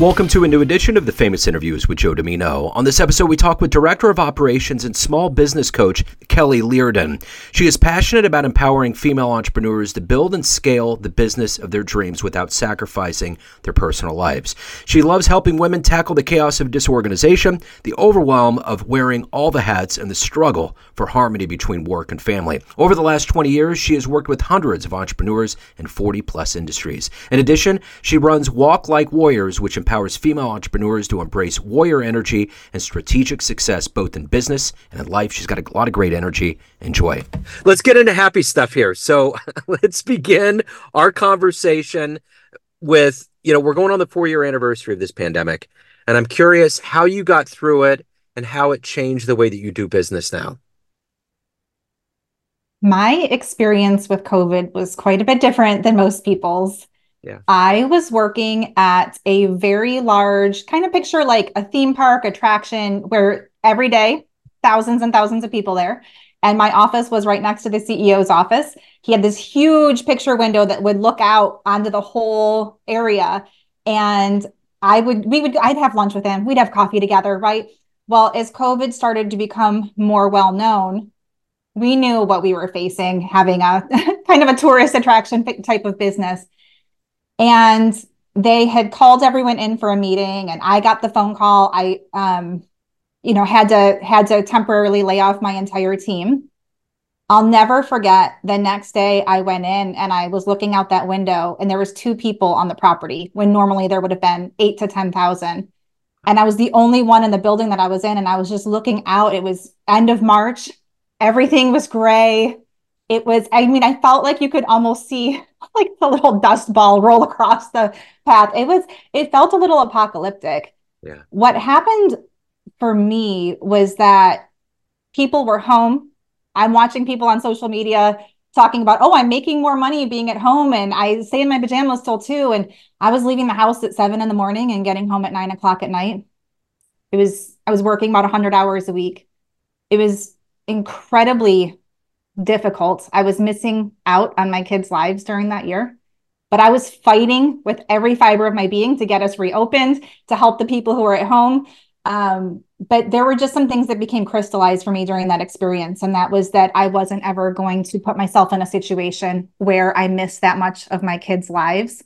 Welcome to a new edition of the Famous Interviews with Joe Dimino. On this episode, we talk with Director of Operations and Small Business Coach Kelly Leardon. She is passionate about empowering female entrepreneurs to build and scale the business of their dreams without sacrificing their personal lives. She loves helping women tackle the chaos of disorganization, the overwhelm of wearing all the hats, and the struggle for harmony between work and family. Over the last 20 years, she has worked with hundreds of entrepreneurs in 40 plus industries. In addition, she runs Walk Like Warriors, which empowers female entrepreneurs to embrace warrior energy and strategic success both in business and in life. She's got a lot of great energy and joy. Let's get into happy stuff here. So let's begin our conversation with, you know, we're going on the four year anniversary of this pandemic. And I'm curious how you got through it and how it changed the way that you do business now. My experience with COVID was quite a bit different than most people's. Yeah. I was working at a very large kind of picture like a theme park attraction where every day thousands and thousands of people there. And my office was right next to the CEO's office. He had this huge picture window that would look out onto the whole area. And I would, we would, I'd have lunch with him. We'd have coffee together, right? Well, as COVID started to become more well known, we knew what we were facing having a kind of a tourist attraction type of business. And they had called everyone in for a meeting and I got the phone call. I um you know had to had to temporarily lay off my entire team. I'll never forget the next day I went in and I was looking out that window and there was two people on the property when normally there would have been 8 to 10,000. And I was the only one in the building that I was in and I was just looking out. It was end of March. Everything was gray it was i mean i felt like you could almost see like the little dust ball roll across the path. It was it felt a little apocalyptic. Yeah. What happened for me was that people were home. I'm watching people on social media talking about oh i'm making more money being at home and i stay in my pajamas till two. And i was leaving the house at seven in the morning and getting home at nine o'clock at night. It was i was working about 100 hours a week. It was incredibly difficult. I was missing out on my kids' lives during that year, but I was fighting with every fiber of my being to get us reopened, to help the people who were at home. Um, but there were just some things that became crystallized for me during that experience. And that was that I wasn't ever going to put myself in a situation where I missed that much of my kids' lives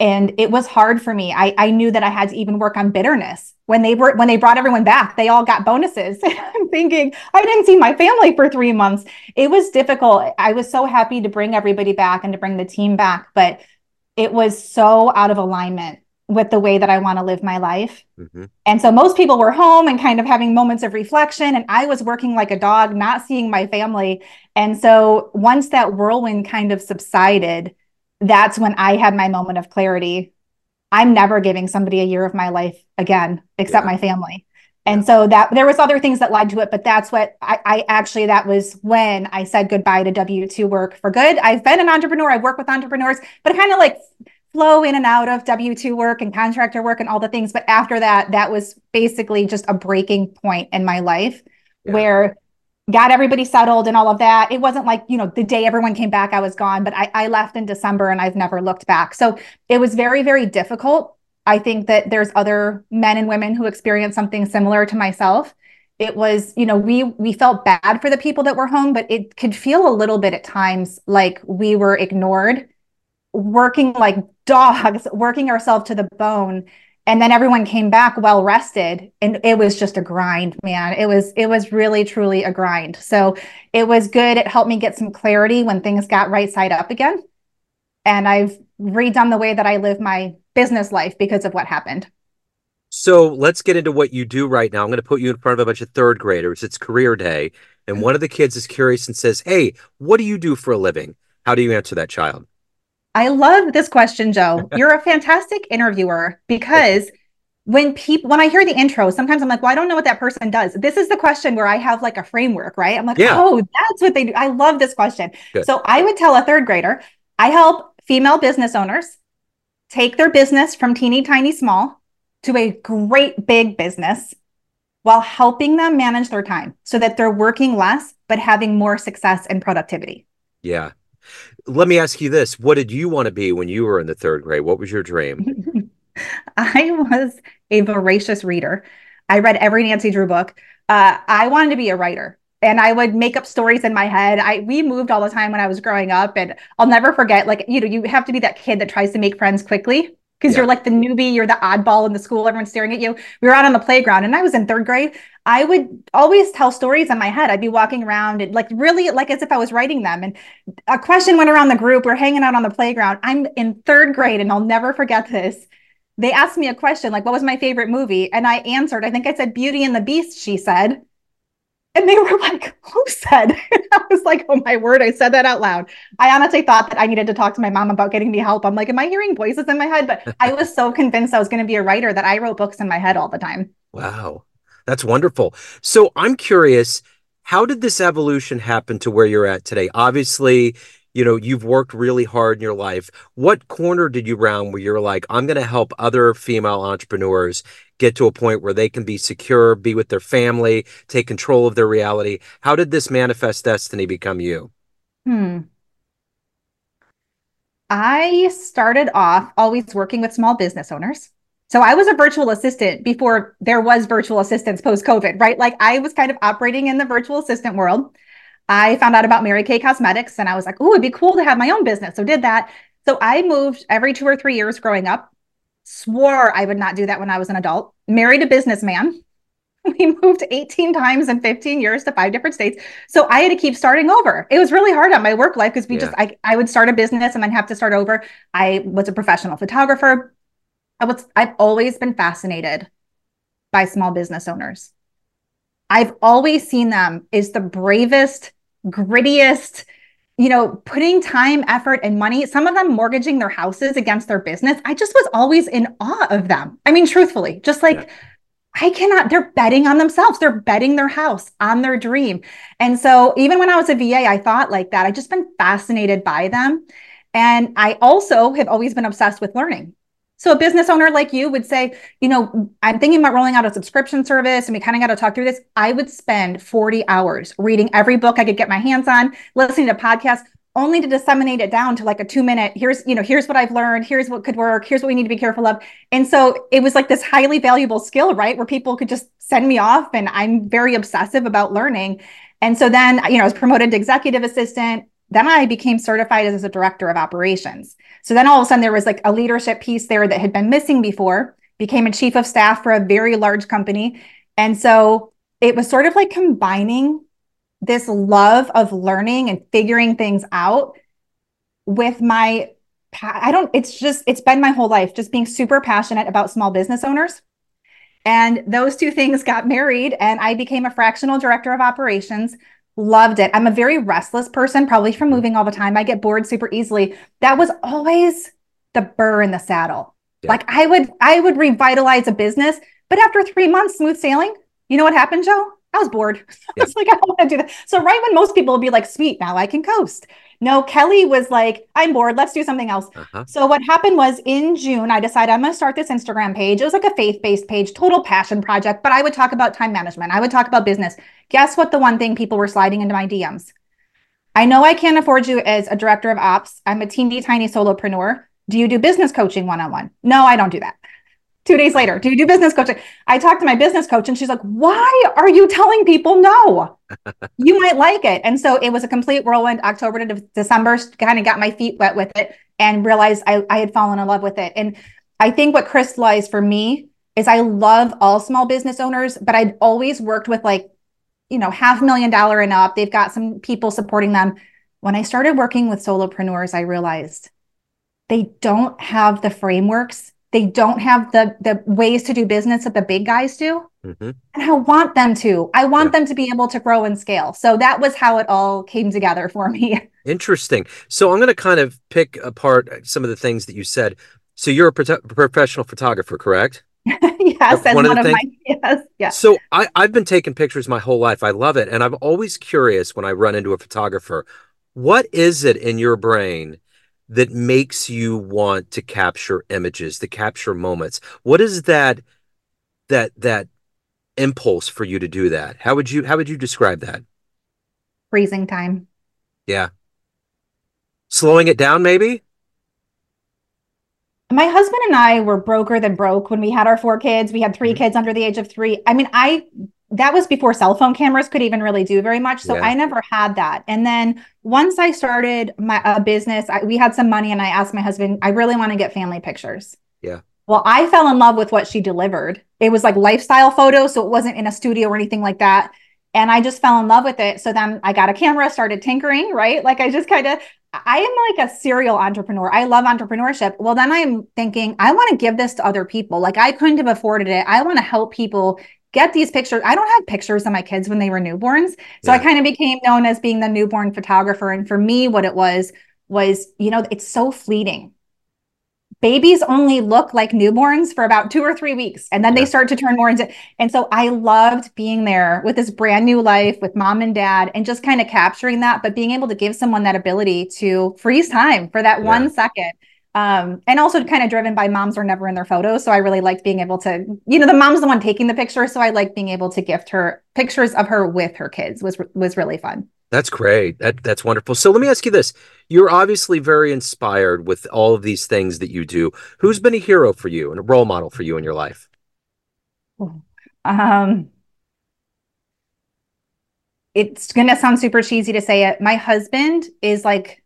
and it was hard for me. I, I knew that i had to even work on bitterness. When they were when they brought everyone back they all got bonuses. I'm thinking i didn't see my family for three months. It was difficult. I was so happy to bring everybody back and to bring the team back but it was so out of alignment with the way that i want to live my life. Mm-hmm. and so most people were home and kind of having moments of reflection and i was working like a dog not seeing my family. And so once that whirlwind kind of subsided that's when I had my moment of clarity. I'm never giving somebody a year of my life again, except yeah. my family. And so that there was other things that led to it, but that's what I, I, actually that was when I said goodbye to W two work for good. I've been an entrepreneur. I've worked with entrepreneurs, but I kind of like flow in and out of W two work and contractor work and all the things. But after that, that was basically just a breaking point in my life yeah. where got everybody settled and all of that. It wasn't like, you know, the day everyone came back, I was gone, but I, I left in December and I've never looked back. So it was very, very difficult. I think that there's other men and women who experienced something similar to myself. It was, you know, we we felt bad for the people that were home, but it could feel a little bit at times like we were ignored, working like dogs, working ourselves to the bone and then everyone came back well rested and it was just a grind man. It was it was really truly a grind. So it was good. It helped me get some clarity when things got right side up again. And i've redone the way that i live my business life because of what happened. So let's get into what you do right now. I'm going to put you in front of a bunch of third graders. It's career day. And mm-hmm. one of the kids is curious and says hey what do you do for a living? How do you answer that child I love this question, Joe. You're a fantastic interviewer because when people when I hear the intro, sometimes I'm like, well, I don't know what that person does. This is the question where I have like a framework, right? I'm like, yeah. oh, that's what they do. I love this question. Good. So I would tell a third grader, I help female business owners take their business from teeny tiny small to a great big business while helping them manage their time so that they're working less but having more success and productivity. Yeah. Let me ask you this. What did you want to be when you were in the third grade? What was your dream? I was a voracious reader. I read every Nancy Drew book. Uh, I wanted to be a writer and I would make up stories in my head. I we moved all the time when I was growing up, and I'll never forget. Like you know, you have to be that kid that tries to make friends quickly because yeah. you're like the newbie, you're the oddball in the school. Everyone's staring at you. We were out on the playground, and I was in third grade. I would always tell stories in my head. I'd be walking around and like really like as if I was writing them. And a question went around the group. We're hanging out on the playground. I'm in third grade, and I'll never forget this. They asked me a question like, "What was my favorite movie?" And I answered. I think I said Beauty and the Beast. She said and they were like, Who said? I was like, Oh my word, I said that out loud. I honestly thought that I needed to talk to my mom about getting me help. I'm like, Am I hearing voices in my head? But I was so convinced I was going to be a writer that I wrote books in my head all the time. Wow. That's wonderful. So I'm curious, how did this evolution happen to where you're at today? Obviously, you know you've worked really hard in your life what corner did you round where you're like i'm going to help other female entrepreneurs get to a point where they can be secure be with their family take control of their reality how did this manifest destiny become you hmm i started off always working with small business owners so I was a virtual assistant before there was virtual assistants post COVID, right? Like I was kind of operating in the virtual assistant world. I found out about Mary Kay Cosmetics and I was like, oh, it'd be cool to have my own business. So did that. So I moved every two or three years growing up, swore I would not do that when I was an adult, married a businessman. We moved 18 times in 15 years to five different states. So I had to keep starting over. It was really hard on my work life because we yeah. just, I, I would start a business and then have to start over. I was a professional photographer. I was, I've always been fascinated by small business owners. I've always seen them as the bravest, grittiest, you know, putting time, effort, and money, some of them mortgaging their houses against their business. I just was always in awe of them. I mean, truthfully, just like, yeah. I cannot, they're betting on themselves. They're betting their house on their dream. And so even when I was a VA, I thought like that. I just been fascinated by them. And I also have always been obsessed with learning. So a business owner like you would say, you know, I'm thinking about rolling out a subscription service and we kind of got to talk through this. I would spend 40 hours reading every book I could get my hands on, listening to podcasts, only to disseminate it down to like a two minute, here's, you know, here's what I've learned, here's what could work, here's what we need to be careful of. And so it was like this highly valuable skill, right? Where people could just send me off and I'm very obsessive about learning. And so then, you know, I was promoted to executive assistant then I became certified as a director of operations. So then all of a sudden there was like a leadership piece there that had been missing before, became a chief of staff for a very large company. And so it was sort of like combining this love of learning and figuring things out with my I don't it's just it's been my whole life just being super passionate about small business owners. And those two things got married and I became a fractional director of operations Loved it. I'm a very restless person, probably from mm-hmm. moving all the time. I get bored super easily. That was always the burr in the saddle. Yeah. Like I would, I would revitalize a business, but after three months, smooth sailing, you know what happened, Joe? I was bored. Yeah. I was like, I don't want to do that. So right when most people will be like, sweet, now I can coast. No, Kelly was like, I'm bored. Let's do something else. Uh-huh. So what happened was in June, I decided I'm going to start this Instagram page. It was like a faith-based page, total passion project, but I would talk about time management. I would talk about business. Guess what? The one thing people were sliding into my DMs. I know I can't afford you as a director of ops. I'm a teeny tiny solopreneur. Do you do business coaching one-on-one? No, I don't do that. Two days later, do you do business coaching? I talked to my business coach and she's like, why are you telling people no? you might like it. And so it was a complete whirlwind, October to de- December, kind of got my feet wet with it and realized I, I had fallen in love with it. And I think what crystallized for me is I love all small business owners, but I'd always worked with like, you know, half million dollar and up. They've got some people supporting them. When I started working with solopreneurs, I realized they don't have the frameworks they don't have the the ways to do business that the big guys do mm-hmm. and i want them to i want yeah. them to be able to grow and scale so that was how it all came together for me interesting so i'm going to kind of pick apart some of the things that you said so you're a pro- professional photographer correct yes, one, of, of my yes, yes. So I, I've been taking pictures my whole life. I love it. And I'm always curious when I run into a photographer, what is it in your brain that makes you want to capture images, to capture moments? What is that that that impulse for you to do that? How would you how would you describe that? Freezing time. Yeah. Slowing it down maybe? my husband and I were broker than broke when we had our four kids. We had 3 mm-hmm. kids under the age of three. I mean, I that was before cell phone cameras could even really do very much. So yeah. I never had that. And then once I started my a business, I, we had some money, and I asked my husband, I really want to get family pictures. Yeah. Well, I fell in love with what she delivered. It was like lifestyle photos, so it wasn't in a studio or anything like that. And I just fell in love with it. So then I got a camera, started tinkering, right? Like I just kind of I am like a serial entrepreneur. I love entrepreneurship. Well, then I'm thinking, I want to give this to other people. Like I couldn't have afforded it. I want to help people get these pictures. I don't have pictures of my kids when they were newborns. So yeah. I kind of became known as being the newborn photographer. And for me, what it was, was, you know, it's so fleeting babies only look like newborns for about two or three weeks and then yeah. they start to turn more into and so i loved being there with this brand new life with mom and dad and just kind of capturing that but being able to give someone that ability to freeze time for that yeah. one second um, and also kind of driven by moms are never in their photos so i really liked being able to you know the mom's the one taking the picture so i like being able to gift her pictures of her with her kids was was really fun that's great. That that's wonderful. So let me ask you this. You're obviously very inspired with all of these things that you do. Who's been a hero for you and a role model for you in your life? Um it's going to sound super cheesy to say it. My husband is like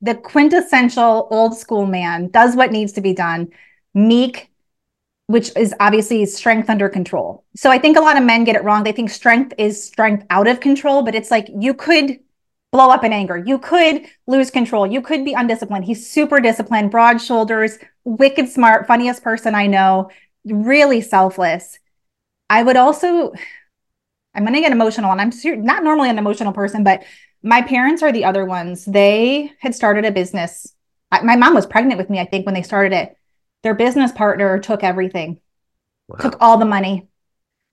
the quintessential old school man, does what needs to be done, meek, which is obviously strength under control. So I think a lot of men get it wrong. They think strength is strength out of control, but it's like you could blow up in anger. You could lose control. You could be undisciplined. He's super disciplined, broad shoulders, wicked smart, funniest person I know, really selfless. I would also, I'm going to get emotional, and I'm not normally an emotional person, but my parents are the other ones. They had started a business. my mom was pregnant with me, I think, when they started it their business partner took everything, wow. took all the money,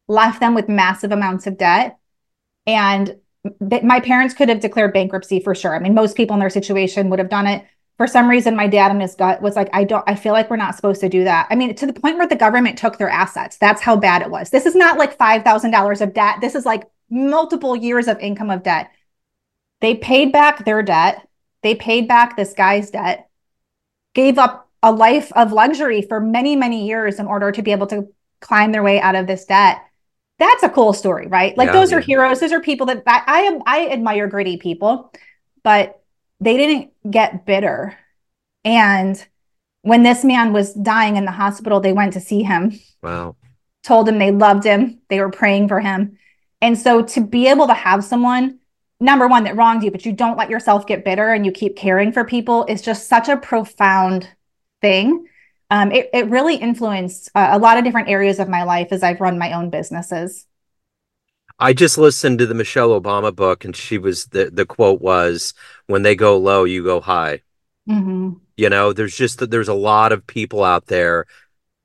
left them with massive amounts of debt. And th- my parents could have declared bankruptcy for sure. I mean, most people in their situation would have done it. For some reason, my dad in his gut was like, I don't, I feel like we're not supposed to do that. I mean, to the point where the government took their assets. That's how bad it was. This is not like $5,000 of debt. This is like multiple years of income of debt. They paid back their debt. They paid back this guy's debt, gave up a life of luxury for many, many years in order to be able to climb their way out of this debt. That's a cool story, right? Like yeah, those yeah. are heroes. Those are people that I, I am. I admire gritty people, but they didn't get bitter. And when this man was dying in the hospital, they went to see him. Wow. Told him they loved him. They were praying for him. And so to be able to have someone number one that wronged you, but you don't let yourself get bitter and you keep caring for people is just such a profound thing. Um, it, it really influenced uh, a lot of different areas of my life as I've run my own businesses. I just listened to the Michelle Obama book, and she was the the quote was, "When they go low, you go high." Mm-hmm. You know, there's just there's a lot of people out there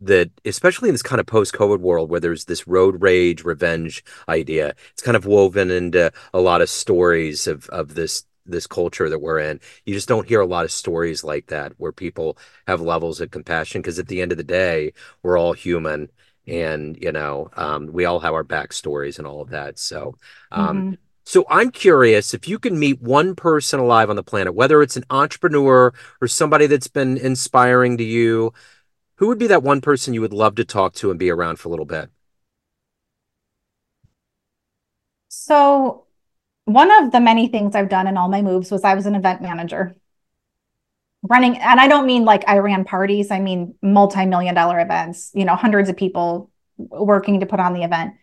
that, especially in this kind of post COVID world where there's this road rage, revenge idea, it's kind of woven into a lot of stories of of this this culture that we're in. You just don't hear a lot of stories like that where people have levels of compassion because at the end of the day, we're all human and you know um, we all have our backstories and all of that. So. Um, mm-hmm. So I'm curious if you can meet one person alive on the planet, whether it's an entrepreneur or somebody that's been inspiring to you, who would be that one person you would love to talk to and be around for a little bit? So one of the many things I've done in all my moves was I was an event manager running and I don't mean like I ran parties, I mean multi-million dollar events, you know, hundreds of people working to put on the event.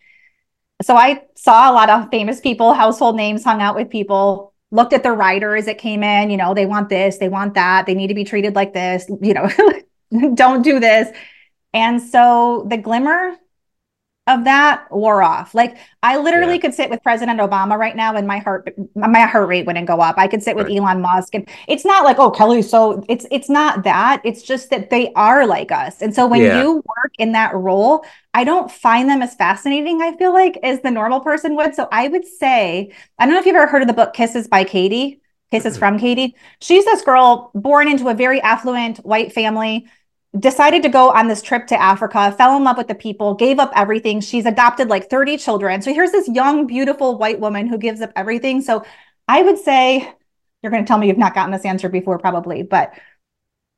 So I saw a lot of famous people, household names, hung out with people, looked at their riders that came in, you know, they want this, they want that, they need to be treated like this, you know, don't do this. And so the glimmer of that wore off. Like I literally yeah. could sit with President Obama right now and my heart my heart rate wouldn't go up. I could sit with right. Elon Musk and it's not like, oh, Kelly, so it's it's not that. It's just that they are like us. And so when yeah. you work in that role, I don't find them as fascinating, I feel like, as the normal person would. So I would say, I don't know if you've ever heard of the book Kisses by Katie. Kisses mm-hmm. from Katie. She's this girl born into a very affluent white family decided to go on this trip to Africa, fell in love with the people, gave up everything. She's adopted like 30 children. So here's this young, beautiful white woman who gives up everything. So I would say, you're going to tell me you've not gotten this answer before, probably, but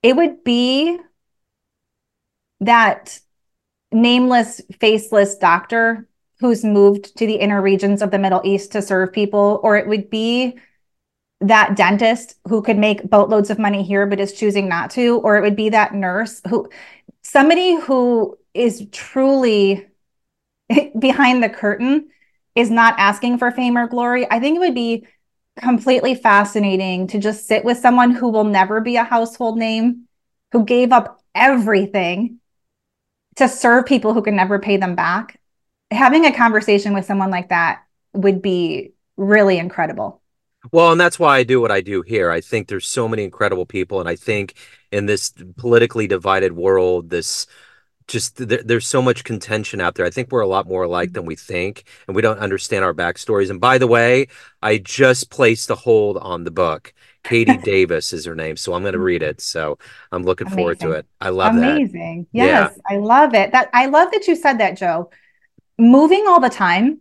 it would be that nameless, faceless doctor who's moved to the inner regions of the Middle East to serve people, or it would be that dentist who could make boatloads of money here but is choosing not to, or it would be that nurse who somebody who is truly behind the curtain is not asking for fame or glory. I think it would be completely fascinating to just sit with someone who will never be a household name, who gave up everything to serve people who can never pay them back. Having a conversation with someone like that would be really incredible. Well, and that's why I do what I do here. I think there's so many incredible people, and I think in this politically divided world, this just there, there's so much contention out there. I think we're a lot more alike mm-hmm. than we think, and we don't understand our backstories. And by the way, I just placed a hold on the book. Katie Davis is her name, so I'm going to read mm-hmm. it. So I'm looking Amazing. forward to it. I love Amazing. that. Amazing. Yes, yeah. I love it. That I love that you said that, Joe. Moving all the time,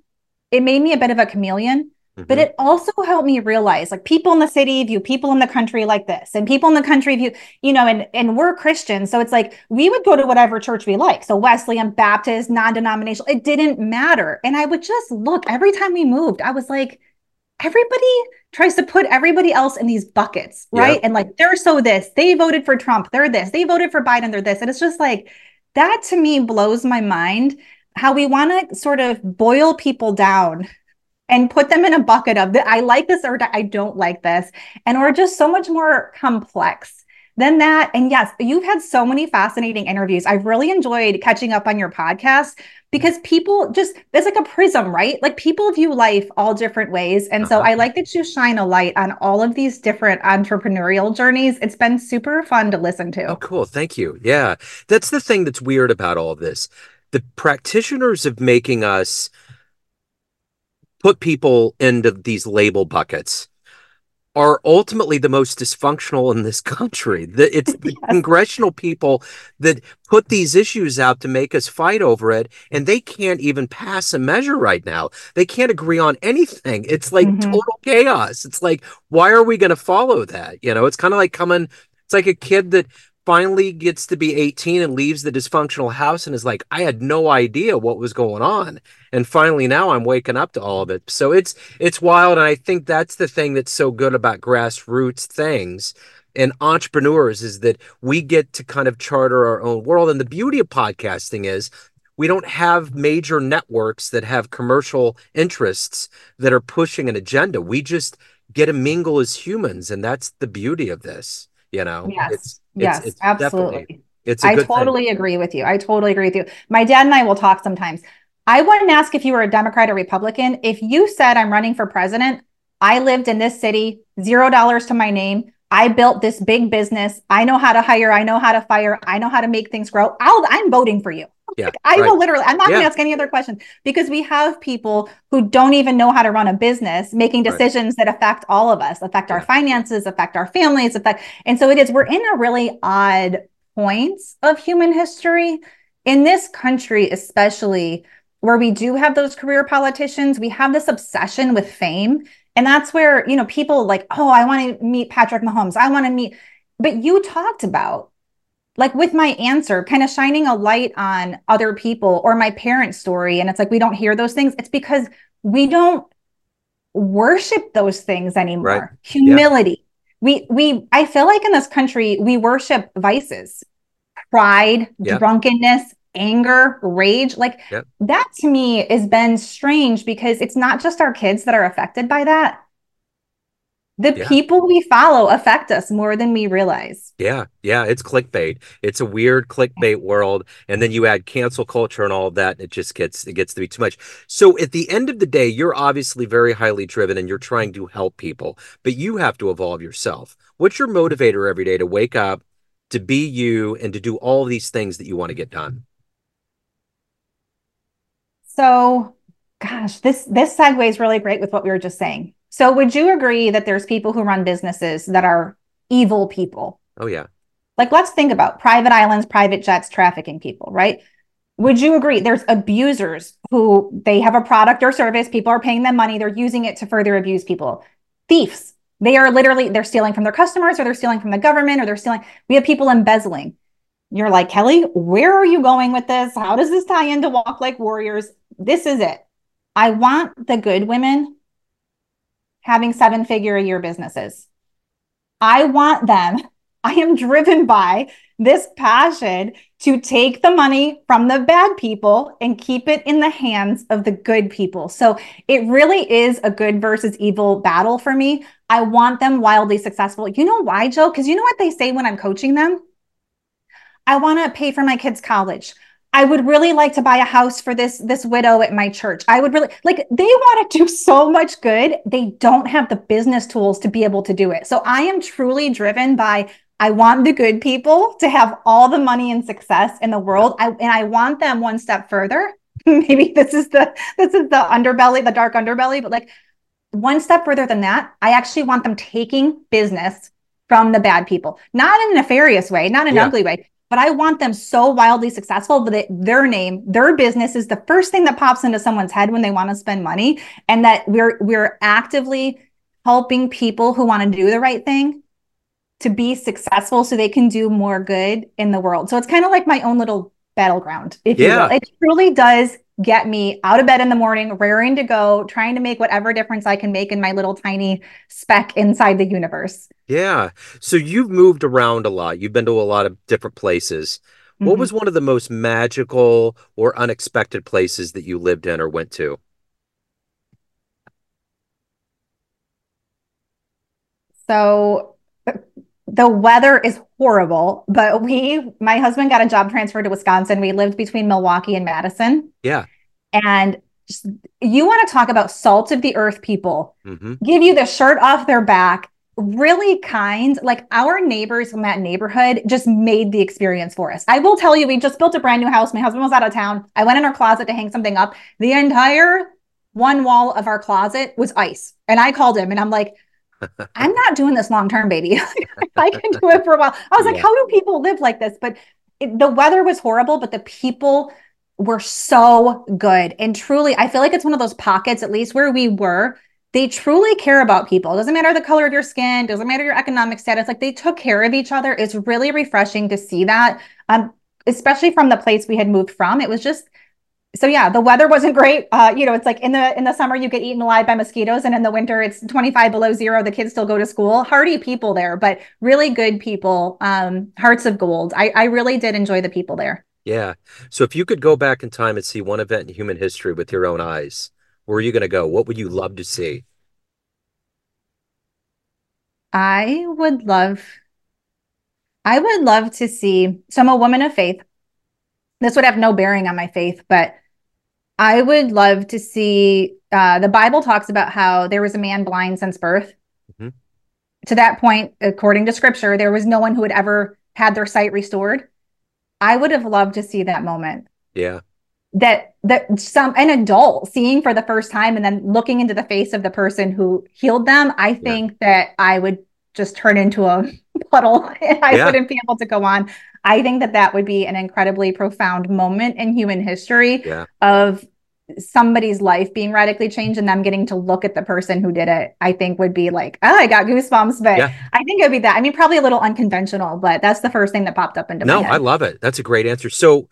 it made me a bit of a chameleon Mm-hmm. But it also helped me realize like people in the city view people in the country like this, and people in the country view, you know, and and we're Christians. So it's like we would go to whatever church we like. So Wesleyan, Baptist, non-denominational, it didn't matter. And I would just look every time we moved, I was like, everybody tries to put everybody else in these buckets, right? Yep. And like they're so this, they voted for Trump, they're this, they voted for Biden, they're this. And it's just like that to me blows my mind how we want to sort of boil people down and put them in a bucket of that I like this or I don't like this. And we're just so much more complex than that. And yes, you've had so many fascinating interviews. I've really enjoyed catching up on your podcast because people just it's like a prism, right? Like people view life all different ways. And so uh-huh. I like that you shine a light on all of these different entrepreneurial journeys. It's been super fun to listen to. Oh, cool. Thank you. Yeah. That's the thing that's weird about all this. The practitioners of making us put people into these label buckets are ultimately the most dysfunctional in this country. The, it's the yes. congressional people that put these issues out to make us fight over it, and they can't even pass a measure right now. They can't agree on anything. It's like mm-hmm. total chaos. It's like, why are we going to follow that? You know, it's kind of like coming. It's like a kid that finally gets to be 18 and leaves the dysfunctional house and is like, I had no idea what was going on. And finally now I'm waking up to all of it. So it's it's wild. And I think that's the thing that's so good about grassroots things and entrepreneurs is that we get to kind of charter our own world. And the beauty of podcasting is we don't have major networks that have commercial interests that are pushing an agenda. We just get to mingle as humans. And that's the beauty of this you know yes it's, it's, yes it's absolutely it's i totally thing. agree with you i totally agree with you my dad and i will talk sometimes i wouldn't ask if you were a democrat or republican if you said i'm running for president i lived in this city zero dollars to my name I built this big business. I know how to hire. I know how to fire. I know how to make things grow. I'll, I'm voting for you. Yeah, like, I right. will literally, I'm not yeah. going to ask any other questions because we have people who don't even know how to run a business making decisions right. that affect all of us, affect yeah. our finances, affect our families, affect. And so it is, we're in a really odd points of human history in this country, especially where we do have those career politicians. We have this obsession with fame. And that's where, you know, people like, oh, I want to meet Patrick Mahomes. I want to meet, but you talked about like with my answer, kind of shining a light on other people or my parents' story. And it's like we don't hear those things. It's because we don't worship those things anymore. Right. Humility. Yeah. We we I feel like in this country we worship vices, pride, yeah. drunkenness, anger, rage. Like yeah. that to me has been strange because it's not just our kids that are affected by that the yeah. people we follow affect us more than we realize. Yeah, yeah, it's clickbait. It's a weird clickbait world, and then you add cancel culture and all of that, and it just gets it gets to be too much. So at the end of the day, you're obviously very highly driven, and you're trying to help people, but you have to evolve yourself. What's your motivator every day to wake up, to be you, and to do all these things that you want to get done? So, gosh, this this segues really great with what we were just saying so would you agree that there's people who run businesses that are evil people? Oh yeah. Like let's think about private islands, private jets, trafficking people, right? Would you agree there's abusers who they have a product or service, people are paying them money, they're using it to further abuse people. Thieves, they are literally they're stealing from their customers or they're stealing from the government or they're stealing. We have people embezzling. you're like, Kelly, where are you going with this? How does this tie into Walk Like Warriors? This is it. I want the good women having seven figure a year businesses. I want them. I am driven by this passion to take the money from the bad people and keep it in the hands of the good people. So it really is a good versus evil battle for me. I want them wildly successful. You know why, Joe? Because you know what they say when I'm coaching them? I want to pay for my kids' college. I would really like to buy a house for this this widow at my church. I would really like they want to do so much good. They don't have the business tools to be able to do it. So I am truly driven by I want the good people to have all the money and success in the world. I, and I want them one step further. Maybe this is the this is the underbelly, the dark underbelly, but like one step further than that, I actually want them taking business from the bad people, not in a nefarious way, not in an yeah. ugly way, but I want them so wildly successful that their name, their business is the first thing that pops into someone's head when they want to spend money, and that we're we're actively helping people who want to do the right thing to be successful so they can do more good in the world. So it's kind of like my own little battleground, if yeah. you will. It truly does get me out of bed in the morning, raring to go, trying to make whatever difference I can make in my little tiny speck inside the universe. Yeah. So you've moved around a lot. You've been to a lot of different places. Mm-hmm. What was one of the most magical or unexpected places that you lived in or went to? So the weather is horrible, but we, my husband got a job transfer to Wisconsin. We lived between Milwaukee and Madison. Yeah. And just, you want to talk about salt of the earth people, mm-hmm. give you the shirt off their back, really kind. Like our neighbors in that neighborhood just made the experience for us. I will tell you, we just built a brand new house. My husband was out of town. I went in our closet to hang something up. The entire one wall of our closet was ice. And I called him and I'm like, I'm not doing this long term, baby. I can do it for a while. I was yeah. like, how do people live like this? But it, the weather was horrible, but the people were so good. And truly, I feel like it's one of those pockets, at least where we were, they truly care about people. It doesn't matter the color of your skin, doesn't matter your economic status. Like they took care of each other. It's really refreshing to see that. Um, especially from the place we had moved from. It was just so yeah, the weather wasn't great. Uh, you know, it's like in the in the summer you get eaten alive by mosquitoes, and in the winter it's 25 below zero. The kids still go to school. Hardy people there, but really good people. Um, hearts of gold. I, I really did enjoy the people there. Yeah. So if you could go back in time and see one event in human history with your own eyes, where are you going to go? What would you love to see? I would love. I would love to see. So I'm a woman of faith. This would have no bearing on my faith, but I would love to see. Uh, the Bible talks about how there was a man blind since birth. Mm-hmm. To that point, according to Scripture, there was no one who had ever had their sight restored. I would have loved to see that moment. Yeah. That that some an adult seeing for the first time and then looking into the face of the person who healed them. I think yeah. that I would just turn into a puddle and I yeah. wouldn't be able to go on. I think that that would be an incredibly profound moment in human history yeah. of somebody's life being radically changed and them getting to look at the person who did it, I think would be like, oh, I got goosebumps. But yeah. I think it would be that. I mean, probably a little unconventional, but that's the first thing that popped up into no, my head. I love it. That's a great answer. So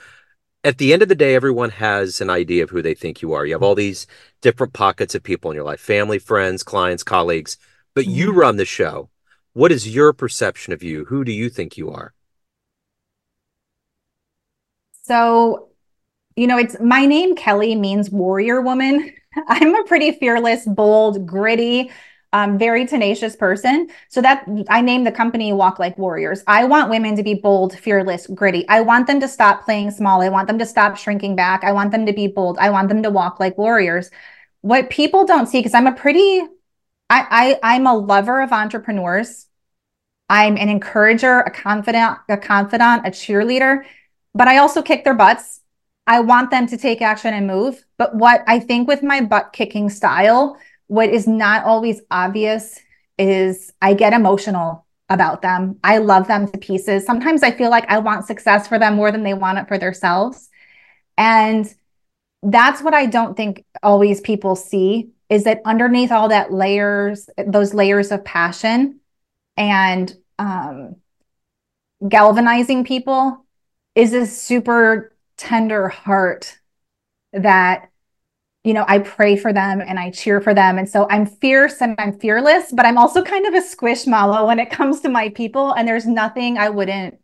at the end of the day, everyone has an idea of who they think you are. You have all these different pockets of people in your life family, friends, clients, colleagues, but mm-hmm. you run the show. What is your perception of you? Who do you think you are? So, you know, it's my name, Kelly, means warrior woman. I'm a pretty fearless, bold, gritty, um, very tenacious person. So that I named the company Walk Like Warriors. I want women to be bold, fearless, gritty. I want them to stop playing small. I want them to stop shrinking back. I want them to be bold. I want them to walk like warriors. What people don't see, because I'm a pretty, I, I I'm a lover of entrepreneurs. I'm an encourager, a confidant, a confidant, a cheerleader but I also kick their butts. I want them to take action and move. But what I think with my butt kicking style, what is not always obvious is I get emotional about them. I love them to pieces. Sometimes I feel like I want success for them more than they want it for themselves. And that's what I don't think always people see is that underneath all that layers, those layers of passion and um, galvanizing people is a super tender heart that you know, I pray for them and I cheer for them. And so I'm fierce and I'm fearless, but I'm also kind of a squishmallow when it comes to my people. And there's nothing I wouldn't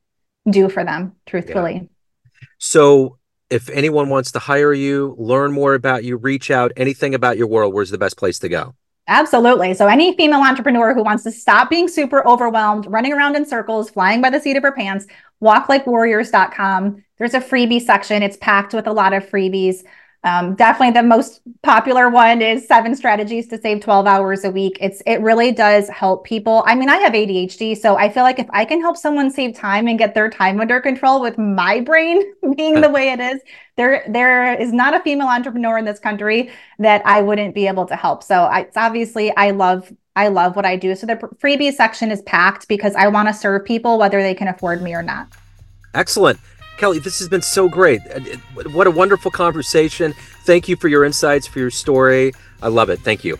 do for them, truthfully. Yeah. So if anyone wants to hire you, learn more about you, reach out, anything about your world, where's the best place to go? Absolutely. So, any female entrepreneur who wants to stop being super overwhelmed, running around in circles, flying by the seat of her pants, walklikewarriors.com. There's a freebie section. It's packed with a lot of freebies. Um, definitely the most popular one is seven strategies to save 12 hours a week. It's it really does help people. I mean, I have ADHD, so I feel like if I can help someone save time and get their time under control with my brain being the way it is, there there is not a female entrepreneur in this country that I wouldn't be able to help. So I, it's obviously I love I love what I do. So the freebie section is packed because I want to serve people whether they can afford me or not. Excellent. Kelly, this has been so great. Uh, what a wonderful conversation. Thank you for your insights, for your story. I love it. Thank you.